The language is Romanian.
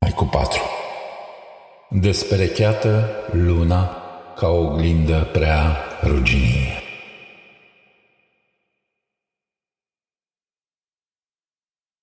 Hai cu patru. Desperecheată luna ca o oglindă prea ruginie.